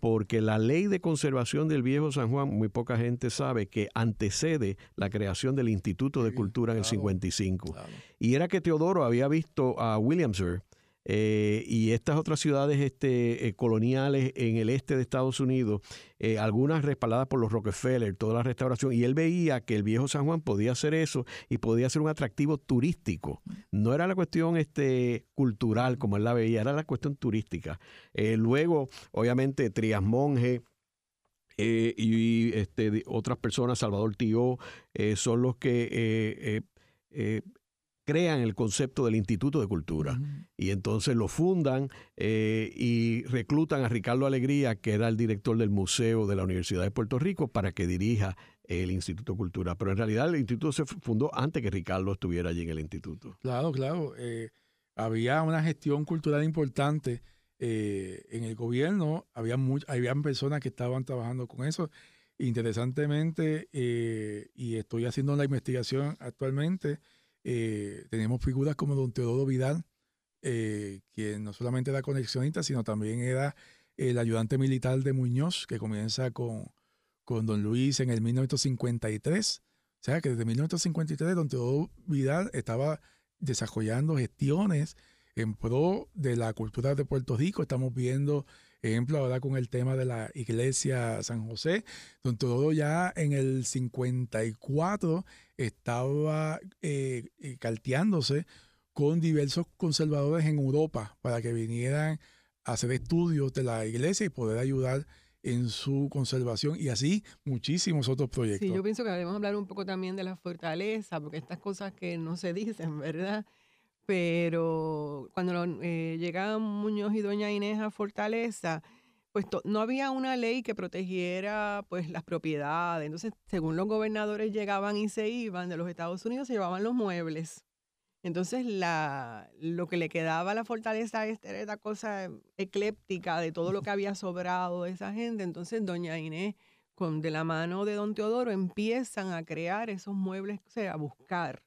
Porque la ley de conservación del viejo San Juan, muy poca gente sabe que antecede la creación del Instituto de Cultura en el 55. Y era que Teodoro había visto a Williamsburg eh, y estas otras ciudades este, eh, coloniales en el este de Estados Unidos, eh, algunas respaldadas por los Rockefeller, toda la restauración, y él veía que el viejo San Juan podía hacer eso y podía ser un atractivo turístico. No era la cuestión este, cultural como él la veía, era la cuestión turística. luego, obviamente, Trias Monge, y este, otras personas, Salvador Tío, son los que crean el concepto del Instituto de Cultura. Y entonces lo fundan eh, y reclutan a Ricardo Alegría, que era el director del Museo de la Universidad de Puerto Rico, para que dirija el Instituto de Cultura. Pero en realidad el instituto se fundó antes que Ricardo estuviera allí en el instituto. Claro, claro. Eh, había una gestión cultural importante eh, en el gobierno había habían personas que estaban trabajando con eso. Interesantemente, eh, y estoy haciendo la investigación actualmente, eh, tenemos figuras como don Teodoro Vidal, quien no solamente era conexionista, sino también era el ayudante militar de Muñoz, que comienza con, con don Luis en el 1953. O sea que desde 1953 don Teodoro Vidal estaba desarrollando gestiones en pro de la cultura de Puerto Rico. Estamos viendo ejemplo ahora con el tema de la iglesia San José, donde todo ya en el 54 estaba eh, eh, calteándose con diversos conservadores en Europa para que vinieran a hacer estudios de la iglesia y poder ayudar en su conservación y así muchísimos otros proyectos. Sí, yo pienso que debemos hablar un poco también de la fortaleza, porque estas cosas que no se dicen, ¿verdad? Pero cuando eh, llegaban Muñoz y Doña Inés a Fortaleza, pues no había una ley que protegiera pues las propiedades. Entonces, según los gobernadores llegaban y se iban de los Estados Unidos, se llevaban los muebles. Entonces, lo que le quedaba a la fortaleza era esta cosa ecléptica de todo lo que había sobrado de esa gente. Entonces, doña Inés, con, de la mano de don Teodoro, empiezan a crear esos muebles, o sea, a buscar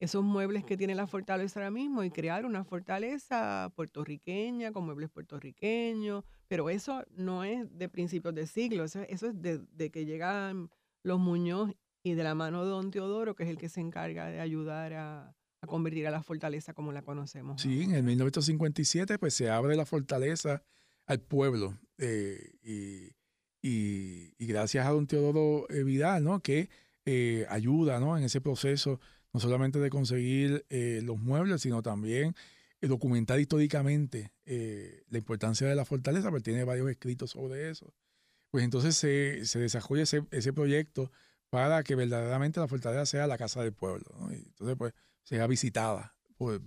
esos muebles que tiene la fortaleza ahora mismo y crear una fortaleza puertorriqueña con muebles puertorriqueños, pero eso no es de principios de siglo, eso, es de, que llegan los Muñoz y de la mano de don Teodoro, que es el que se encarga de ayudar a, convertir a la fortaleza como la conocemos. Sí, en el 1957 pues se abre la fortaleza al pueblo eh, y, gracias a don Teodoro Vidal, ¿no? Que eh, ayuda, ¿no? En ese proceso no solamente de conseguir eh, los muebles, sino también eh, documentar históricamente eh, la importancia de la fortaleza, porque tiene varios escritos sobre eso. Pues entonces se, se desarrolla ese, proyecto para que verdaderamente la fortaleza sea la casa del pueblo. Entonces, pues, sea visitada por,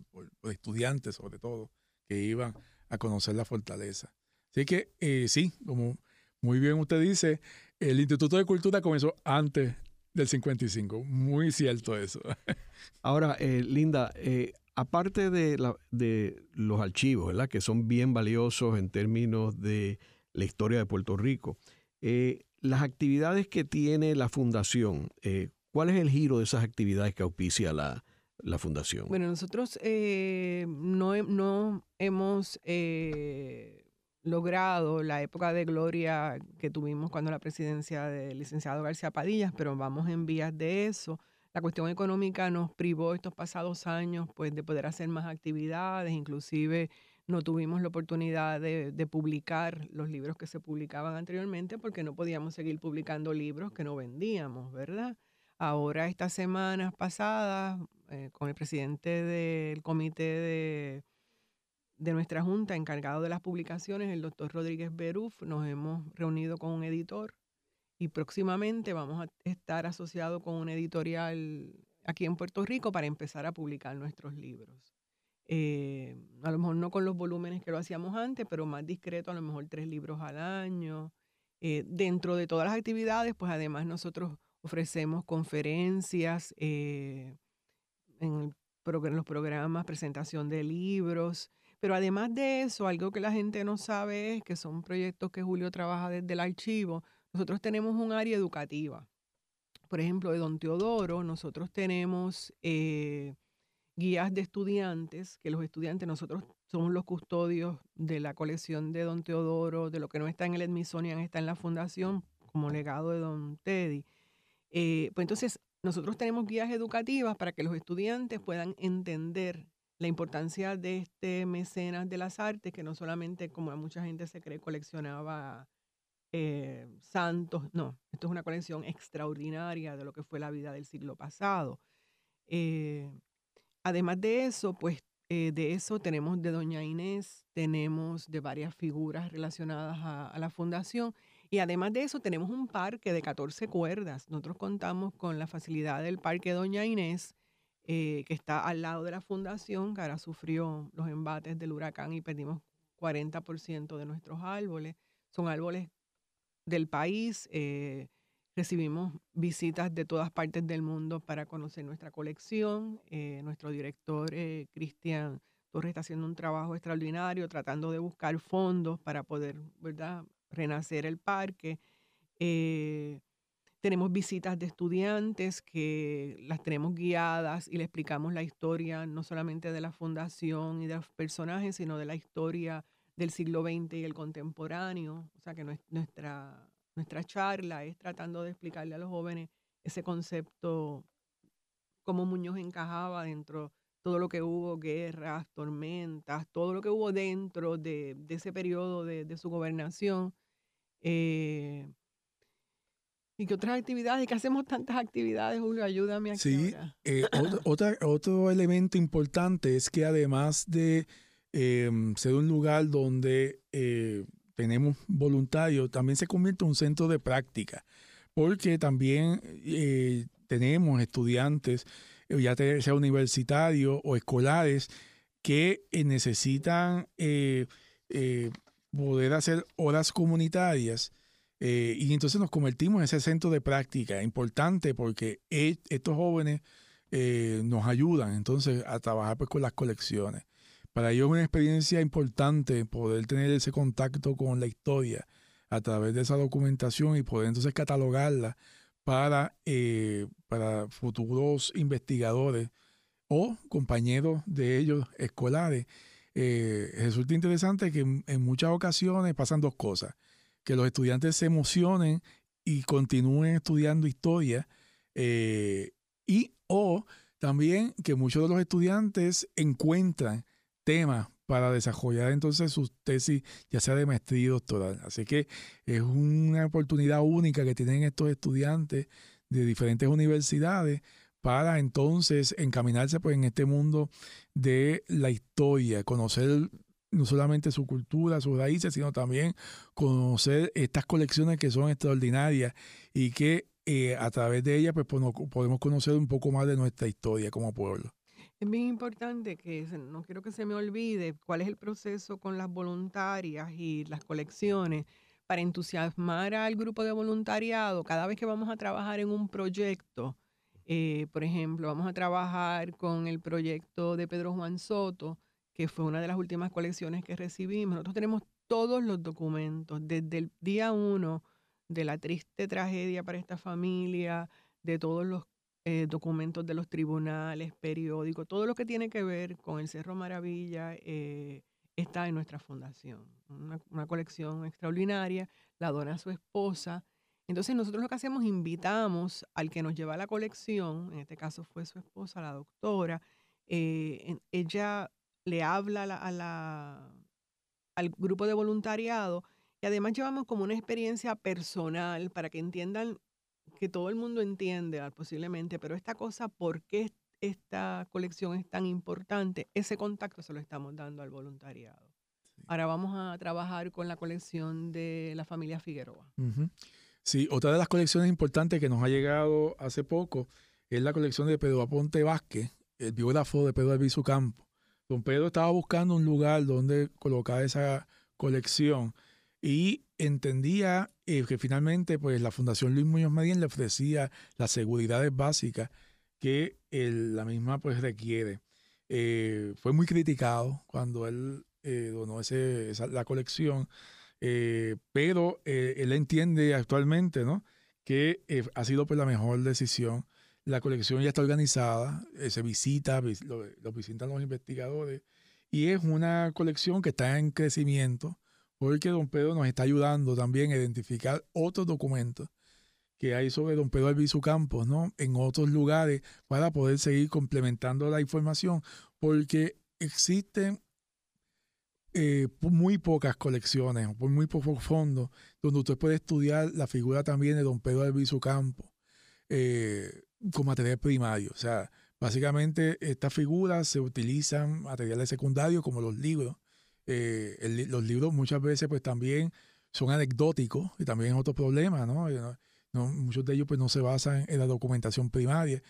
estudiantes, sobre todo, que iban a conocer la fortaleza. Así que, sí, como muy bien usted dice, el Instituto de Cultura comenzó antes del 55. Muy cierto eso. Ahora, eh, Linda, eh, aparte de, la, de, los archivos, ¿verdad? Que son bien valiosos en términos de la historia de Puerto Rico, eh, las actividades que tiene la fundación, ¿cuál es el giro de esas actividades que auspicia la, la fundación? Bueno, nosotros no, no, hemos logrado la época de gloria que tuvimos cuando la presidencia del licenciado García Padillas, pero vamos en vías de eso. La cuestión económica nos privó estos pasados años pues, de poder hacer más actividades, inclusive no tuvimos la oportunidad de, publicar los libros que se publicaban anteriormente porque no podíamos seguir publicando libros que no vendíamos, ¿verdad? Ahora, estas semanas pasadas, eh, con el presidente del comité de de nuestra junta encargado de las publicaciones, el doctor Rodríguez Beruf, nos hemos reunido con un editor y próximamente vamos a estar asociados con una editorial aquí en Puerto Rico para empezar a publicar nuestros libros. Eh, a lo mejor no con los volúmenes que lo hacíamos antes, pero más discreto, a lo mejor tres libros al año. Eh, dentro de todas las actividades, pues además nosotros ofrecemos conferencias eh, en los programas, presentación de libros, pero además de eso, algo que la gente no sabe es que son proyectos que Julio trabaja desde el archivo. Nosotros tenemos un área educativa. Por ejemplo, de Don Teodoro, nosotros tenemos eh, guías de estudiantes, que los estudiantes, nosotros somos los custodios de la colección de Don Teodoro, de lo que no está en el Smithsonian, está en la fundación como legado de Don Teddy. Eh, pues entonces, nosotros tenemos guías educativas para que los estudiantes puedan entender la importancia de este mecenas de las artes, que no solamente, como mucha gente se cree, coleccionaba eh, santos, no, esto es una colección extraordinaria de lo que fue la vida del siglo pasado. Eh, además de eso, pues eh, de eso tenemos de Doña Inés, tenemos de varias figuras relacionadas a, a, la fundación y además de eso tenemos un parque de 14 cuerdas. Nosotros contamos con la facilidad del parque Doña Inés, eh, que está al lado de la fundación, que ahora sufrió los embates del huracán y perdimos 40% de nuestros árboles. Son árboles del país. Eh, recibimos visitas de todas partes del mundo para conocer nuestra colección. Eh, nuestro director, Cristian Torres está haciendo un trabajo extraordinario tratando de buscar fondos para poder, ¿verdad?, renacer el parque. Eh, tenemos visitas de estudiantes que las tenemos guiadas y le explicamos la historia no solamente de la fundación y de los personajes, sino de la historia del siglo XX y el contemporáneo. O sea que nuestra, nuestra charla es tratando de explicarle a los jóvenes ese concepto, cómo Muñoz encajaba dentro de todo lo que hubo, guerras, tormentas, todo lo que hubo dentro de, ese periodo de, su gobernación. Eh, ¿Y qué otras actividades? ¿Y qué hacemos tantas actividades, Julio? Ayúdame aquí. Sí, eh, otro, otro elemento importante es que además de em, ser un lugar donde eh, tenemos voluntarios, también se convierte en un centro de práctica, porque también eh, tenemos estudiantes, ya sea universitarios o escolares, que necesitan poder hacer horas comunitarias eh, y entonces nos convertimos en ese centro de práctica importante porque e, estos jóvenes eh, nos ayudan entonces a trabajar pues, con las colecciones. Para ellos es una experiencia importante poder tener ese contacto con la historia a través de esa documentación y poder entonces catalogarla para, eh, para futuros investigadores o compañeros de ellos escolares. resulta interesante que en muchas ocasiones pasan dos cosas que los estudiantes se emocionen y continúen estudiando historia eh, y o también que muchos de los estudiantes encuentran temas para desarrollar entonces sus tesis, ya sea de maestría y doctoral. Así que es una oportunidad única que tienen estos estudiantes de diferentes universidades para entonces encaminarse pues, en este mundo de la historia, conocer no solamente su cultura, sus raíces, sino también conocer estas colecciones que son extraordinarias y que eh, a través de ellas pues, podemos conocer un poco más de nuestra historia como pueblo. Es bien importante que no quiero que se me olvide cuál es el proceso con las voluntarias y las colecciones para entusiasmar al grupo de voluntariado cada vez que vamos a trabajar en un proyecto. Eh, por ejemplo, vamos a trabajar con el proyecto de Pedro Juan Soto, que fue una de las últimas colecciones que recibimos. Nosotros tenemos todos los documentos, desde el día uno de la triste tragedia para esta familia, de todos los eh, documentos de los tribunales, periódicos, todo lo que tiene que ver con el Cerro Maravilla eh, está en nuestra fundación. Una, colección extraordinaria, la dona su esposa. Entonces nosotros lo que hacemos, invitamos al que nos lleva la colección, en este caso fue su esposa, la doctora, eh, ella le habla a la, al grupo de voluntariado y además llevamos como una experiencia personal para que entiendan que todo el mundo entiende ah, posiblemente, pero esta cosa, ¿por qué esta colección es tan importante? Ese contacto se lo estamos dando al voluntariado. Ahora vamos a trabajar con la colección de la familia Figueroa. Sí, otra de las colecciones importantes que nos ha llegado hace poco es la colección de Pedro Aponte Vázquez, el biógrafo de Pedro Albizu Campo. Don Pedro estaba buscando un lugar donde colocar esa colección y entendía eh, que finalmente pues, la Fundación Luis Muñoz Medellín le ofrecía las seguridades básicas que la misma pues, requiere. Eh, fue muy criticado cuando él eh, donó ese, la colección, pero él entiende actualmente ¿no? que ha sido pues, la mejor decisión la colección ya está organizada, eh, se visita, lo, visitan los investigadores y es una colección que está en crecimiento porque don Pedro nos está ayudando también a identificar otros documentos que hay sobre don Pedro Albizu Campos, ¿no? En otros lugares para poder seguir complementando la información porque existen eh, muy pocas colecciones, muy pocos fondos, donde usted puede estudiar la figura también de don Pedro Albizu Campos. Eh, con material primario. O sea, básicamente estas figuras se utilizan materiales secundarios como los libros. Eh, los libros muchas veces pues también son anecdóticos y también es otro problema, ¿no? Eh, muchos de ellos pues no se basan en la documentación primaria.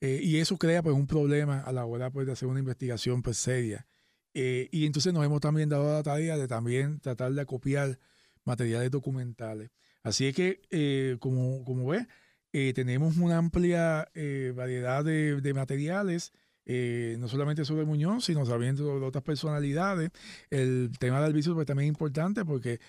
Eh, y eso crea pues un problema a la hora pues, de hacer una investigación pues seria. y entonces nos hemos también dado la tarea de también tratar de copiar materiales documentales. Así es que, como, como ves, eh, tenemos una amplia eh, variedad de, materiales eh, no solamente sobre Muñoz, sino sabiendo sobre otras personalidades. El tema de Albizu pues, también es importante porque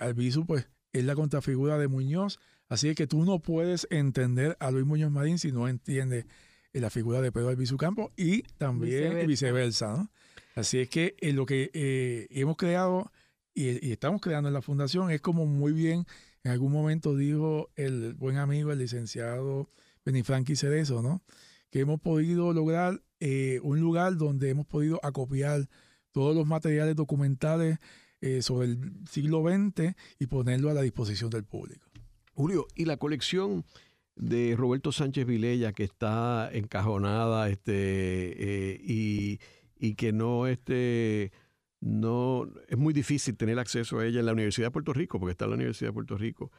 Albizu pues, es la contrafigura de Muñoz, así que tú no puedes entender a Luis Muñoz Marín si no entiendes la figura de Pedro Albizu Campo y también viceversa. Así es que lo que hemos creado y, estamos creando en la fundación es como muy bien, en algún momento dijo el buen amigo, el licenciado Benifranqui Cerezo, ¿no? que hemos podido lograr eh, un lugar donde hemos podido acopiar todos los materiales documentales eh, sobre el siglo XX y ponerlo a la disposición del público. Julio, ¿y la colección de Roberto Sánchez Vilella que está encajonada este, eh, y, y, que no, este, no es muy difícil tener acceso a ella en la Universidad de Puerto Rico, porque está en la Universidad de Puerto Rico?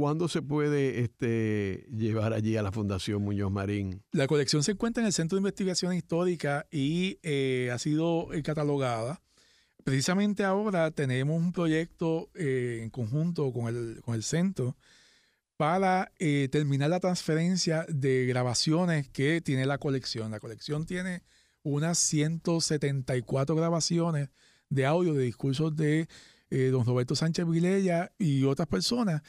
¿Cuándo se puede este, llevar allí a la Fundación Muñoz Marín? La colección se encuentra en el Centro de Investigación Histórica y eh, ha sido eh, catalogada. Precisamente ahora tenemos un proyecto eh, en conjunto con el, con el centro para terminar la transferencia de grabaciones que tiene la colección. La colección tiene unas 174 grabaciones de audio de discursos de don Roberto Sánchez Vilella y otras personas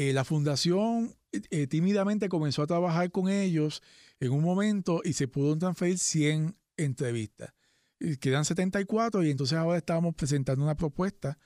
eh, la fundación eh, tímidamente comenzó a trabajar con ellos en un momento y se pudo transferir 100 entrevistas. quedan 74 y entonces ahora estamos presentando una propuesta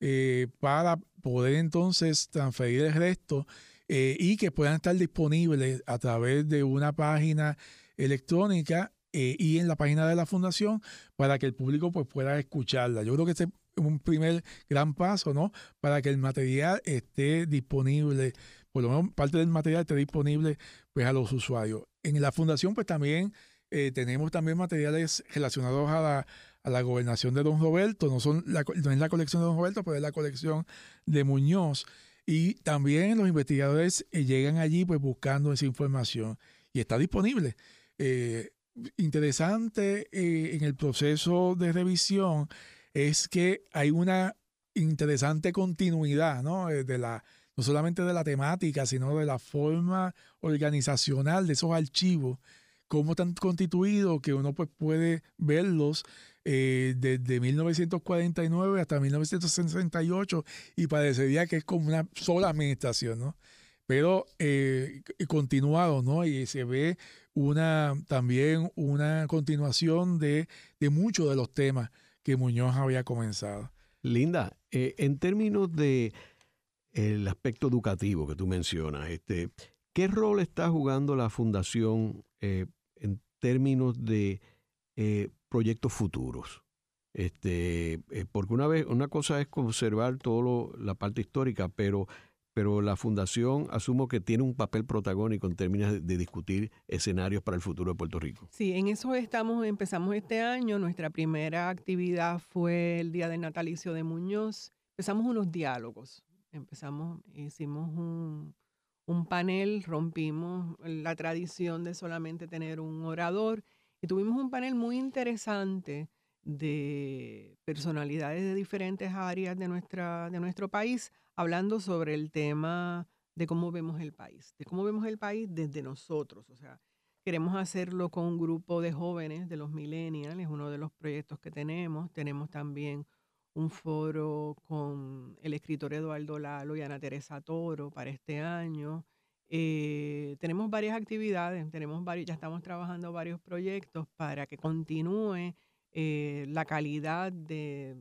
eh, para poder entonces transferir el resto y que puedan estar disponibles a través de una página electrónica y en la página de la fundación para que el público pues, pueda escucharla. Yo creo que este un primer gran paso, ¿no? Para que el material esté disponible, por lo menos parte del material esté disponible pues a los usuarios. En la fundación pues también eh, tenemos también materiales relacionados a la, a la gobernación de Don Roberto, no, son la, no es la colección de Don Roberto, pero es la colección de Muñoz. Y también los investigadores eh, llegan allí pues buscando esa información y está disponible. Eh, interesante en el proceso de revisión es que hay una interesante continuidad, ¿no? Eh, de la, no solamente de la temática, sino de la forma organizacional de esos archivos, cómo están constituidos, que uno pues, puede verlos eh, desde 1949 hasta 1968 y parecería que es como una sola administración, ¿no? Pero eh, continuado, ¿no? Y se ve una también una continuación de, de muchos de los temas que Muñoz había comenzado. Linda, eh, en términos de el aspecto educativo que tú mencionas, este, ¿qué rol está jugando la fundación eh, en términos de eh, proyectos futuros? Este, porque una vez, una cosa es conservar toda la parte histórica, pero pero la fundación asumo que tiene un papel protagónico en términos de, discutir escenarios para el futuro de Puerto Rico. Sí, en eso estamos, empezamos este año. Nuestra primera actividad fue el día del natalicio de Muñoz. Empezamos unos diálogos. Empezamos, hicimos un, un panel, rompimos la tradición de solamente tener un orador y tuvimos un panel muy interesante de personalidades de diferentes áreas de, nuestra, de nuestro país hablando sobre el tema de cómo vemos el país, de cómo vemos el país desde nosotros. O sea, queremos hacerlo con un grupo de jóvenes de los millennials, es uno de los proyectos que tenemos. Tenemos también un foro con el escritor Eduardo Lalo y Ana Teresa Toro para este año. Eh, tenemos varias actividades, tenemos varios, ya estamos trabajando varios proyectos para que continúe eh, la calidad de,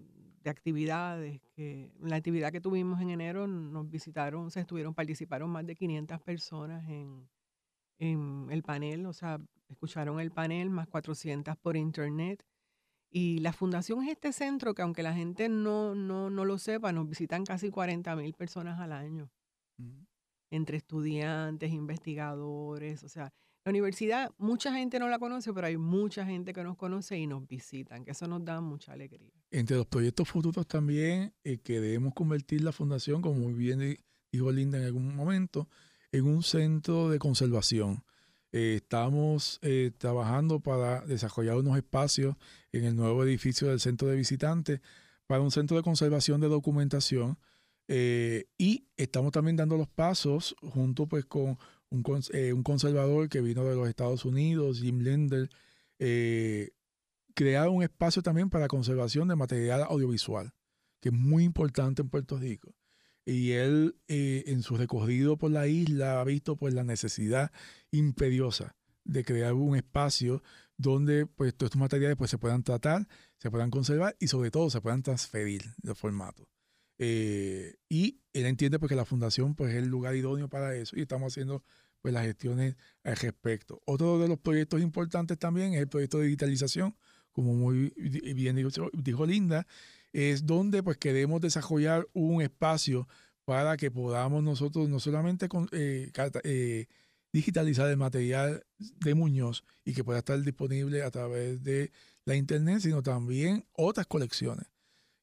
actividades. Que, la actividad que tuvimos en enero nos visitaron, se estuvieron, participaron más de 500 personas en, en el panel, o sea, escucharon el panel, más 400 por internet. Y la fundación es este centro que aunque la gente no, no, no lo sepa, nos visitan casi 40 mil personas al año. Entre estudiantes, investigadores, o sea, la universidad, mucha gente no la conoce, pero hay mucha gente que nos conoce y nos visitan, que eso nos da mucha alegría. Entre los proyectos futuros también, eh, que debemos convertir la fundación, como muy bien dijo Linda en algún momento, en un centro de conservación. Eh, estamos eh, trabajando para desarrollar unos espacios en el nuevo edificio del centro de visitantes para un centro de conservación de documentación y estamos también dando los pasos junto pues con un, conservador que vino de los Estados Unidos, Jim Linder, crear un espacio también para conservación de material audiovisual, que es muy importante en Puerto Rico. Y él, en su recorrido por la isla, ha visto pues la necesidad imperiosa de crear un espacio donde pues estos materiales pues se puedan tratar, se puedan conservar y sobre todo se puedan transferir de formato. Eh, y él entiende pues que la fundación pues es el lugar idóneo para eso y estamos haciendo pues las gestiones al respecto. Otro de los proyectos importantes también es el proyecto de digitalización, como muy bien dijo, Linda, es donde pues queremos desarrollar un espacio para que podamos nosotros no solamente eh, eh, digitalizar el material de Muñoz y que pueda estar disponible a través de la internet, sino también otras colecciones.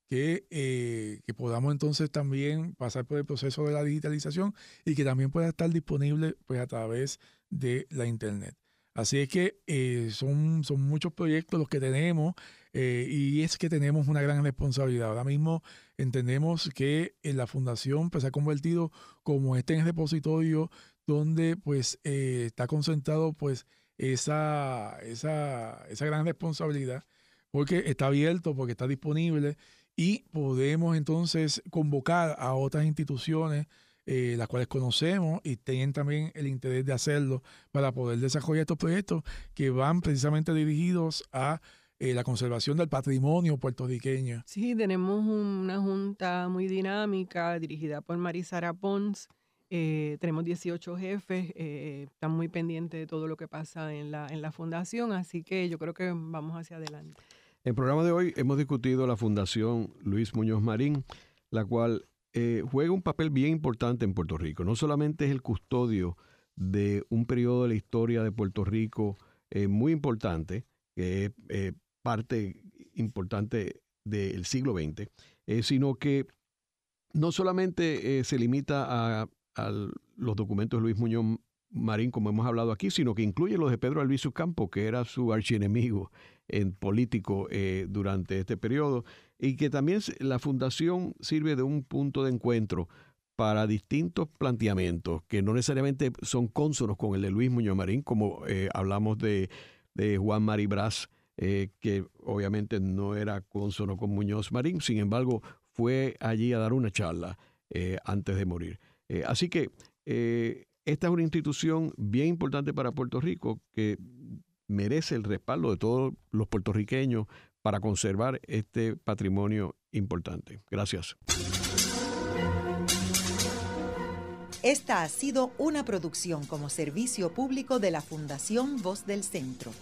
Que, eh, que, podamos entonces también pasar por el proceso de la digitalización y que también pueda estar disponible pues, a través de la internet. Así es que eh, son, son muchos proyectos los que tenemos eh, y es que tenemos una gran responsabilidad. Ahora mismo entendemos que la fundación pues, se ha convertido como este repositorio donde pues está concentrado pues esa, esa, esa gran responsabilidad porque está abierto, porque está disponible y podemos entonces convocar a otras instituciones eh, las cuales conocemos y tienen también el interés de hacerlo para poder desarrollar estos proyectos que van precisamente dirigidos a eh, la conservación del patrimonio puertorriqueño. Sí, tenemos una junta muy dinámica dirigida por Marisara Pons eh, tenemos 18 jefes, eh, están muy pendientes de todo lo que pasa en la, en la fundación, así que yo creo que vamos hacia adelante. En el programa de hoy hemos discutido la Fundación Luis Muñoz Marín, la cual eh, juega un papel bien importante en Puerto Rico. No solamente es el custodio de un periodo de la historia de Puerto Rico muy importante, que es parte importante del siglo XX, sino que no solamente se limita a a los documentos de Luis Muñoz Marín, como hemos hablado aquí, sino que incluye los de Pedro Albizu Campo, que era su archienemigo en político eh, durante este periodo, y que también la fundación sirve de un punto de encuentro para distintos planteamientos que no necesariamente son cónsonos con el de Luis Muñoz Marín, como eh, hablamos de, Juan Mari Brás, eh, que obviamente no era cónsono con Muñoz Marín, sin embargo, fue allí a dar una charla antes de morir. Así que esta es una institución bien importante para Puerto Rico que merece el respaldo de todos los puertorriqueños para conservar este patrimonio importante. Gracias. Esta ha sido una producción como servicio público de la Fundación Voz del Centro.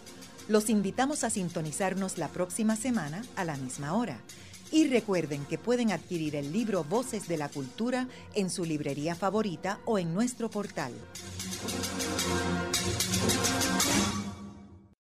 Los invitamos a sintonizarnos la próxima semana a la misma hora. Y recuerden que pueden adquirir el libro Voces de la Cultura en su librería favorita o en nuestro portal.